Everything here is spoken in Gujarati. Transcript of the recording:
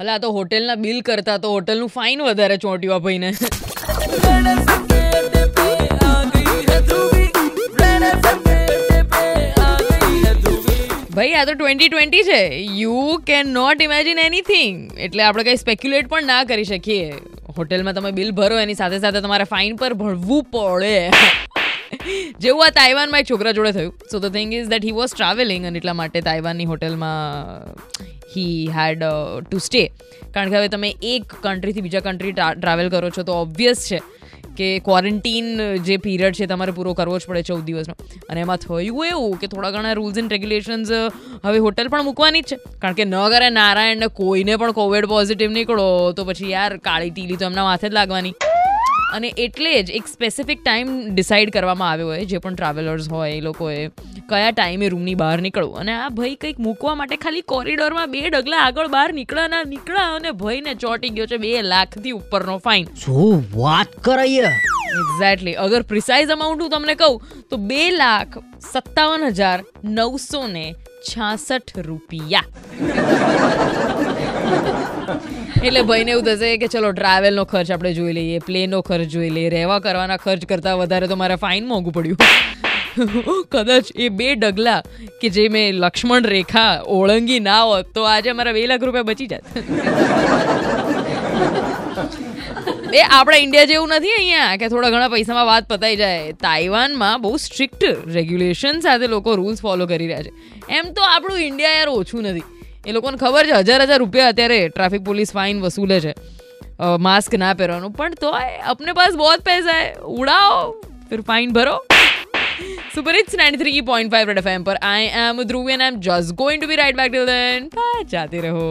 હલે આ તો હોટેલના બિલ કરતા તો હોટલનું ફાઇન વધારે ચોંટ્યું આ ભાઈને ભાઈ, આ તો ટ્વેન્ટી ટ્વેન્ટી છે. You can not imagine anything એટલે આપણે કંઈ સ્પેક્યુલેટ પણ ના કરી શકીએ. હોટેલમાં તમે બિલ ભરો, એની સાથે સાથે તમારે ફાઇન પર ભરવું પડે. જેવું આ તાઇવાનમાં એક છોકરા જોડે થયું. So the thing is that he was travelling અને એટલા માટે તાઇવાનની હોટલમાં હી હેડ ટુ સ્ટે કારણ કે હવે તમે એક કન્ટ્રીથી બીજા કન્ટ્રી ટ્રાવેલ કરો છો તો ઓબ્વિયસ છે કે ક્વોરન્ટીન જે પીરિયડ છે તમારે પૂરો કરવો જ પડે ચૌદ દિવસનો. અને એમાં થયું એવું કે થોડા ઘણા રૂલ્સ એન્ડ રેગ્યુલેશન્સ હવે હોટલ પણ મૂકવાની જ છે. કારણ કે ન કરે નારાયણને કોઈને પણ કોવિડ પોઝિટિવ નીકળો તો પછી યાર કાળી ટીલી તો એમના માથે જ લાગવાની. અને એટલે જ એક સ્પેસિફિક ટાઈમ ડિસાઈડ કરવામાં આવ્યો હોય જે પણ ટ્રાવેલર્સ હોય એ લોકોએ કયા ટાઈમે રૂમની બહાર નીકળવું. અને આ ભાઈ કંઈક મૂકવા માટે ખાલી કોરિડોરમાં બે ડગલા આગળ બહાર નીકળ્યા ના નીકળ્યા અને ભાઈને ચોંટી ગયો છે બે લાખથી ઉપરનો ફાઇન શું વાત કરાય? એક્ઝેક્ટલી અગર પ્રિસાઇઝ અમાઉન્ટ હું તમને કહું તો બે લાખ સત્તાવન હજાર નવસો ને છાસઠ રૂપિયા. એટલે ભાઈને એવું થશે કે ચલો ટ્રાવેલનો ખર્ચ આપણે જોઈ લઈએ પ્લેનનો ખર્ચ જોઈ લઈએ, રહેવા કરવાના ખર્ચ કરતાં વધારે તો મારે ફાઇન મોંઘું પડ્યું. કદાચ એ બે ડગલા કે જે મેં લક્ષ્મણ રેખા ઓળંગી ના હોત તો આજે મારા બે લાખ રૂપિયા બચી જાત. એ આપણા ઇન્ડિયા જેવું નથી અહીંયા, કે થોડા ઘણા પૈસામાં વાત પતાઈ જાય. તાઇવાનમાં બહુ સ્ટ્રિક્ટ રેગ્યુલેશન સાથે લોકો રૂલ્સ ફોલો કરી રહ્યા છે. એમ તો આપણું ઇન્ડિયા યાર ઓછું નથી. એ લોકોને ખબર છે, હજાર હજાર રૂપિયા અત્યારે ટ્રાફિક પોલીસ ફાઇન વસૂલે છે. માસ્ક ના પહેરવાનું. પણ તો આપને પાસે બહુ પૈસા હે. ઉડાઓ ફિર ફાઇન ભરો. Super it's ninety three point five Red FM પર I am Dhruv and I am just going to be right back till then જાતે રહો.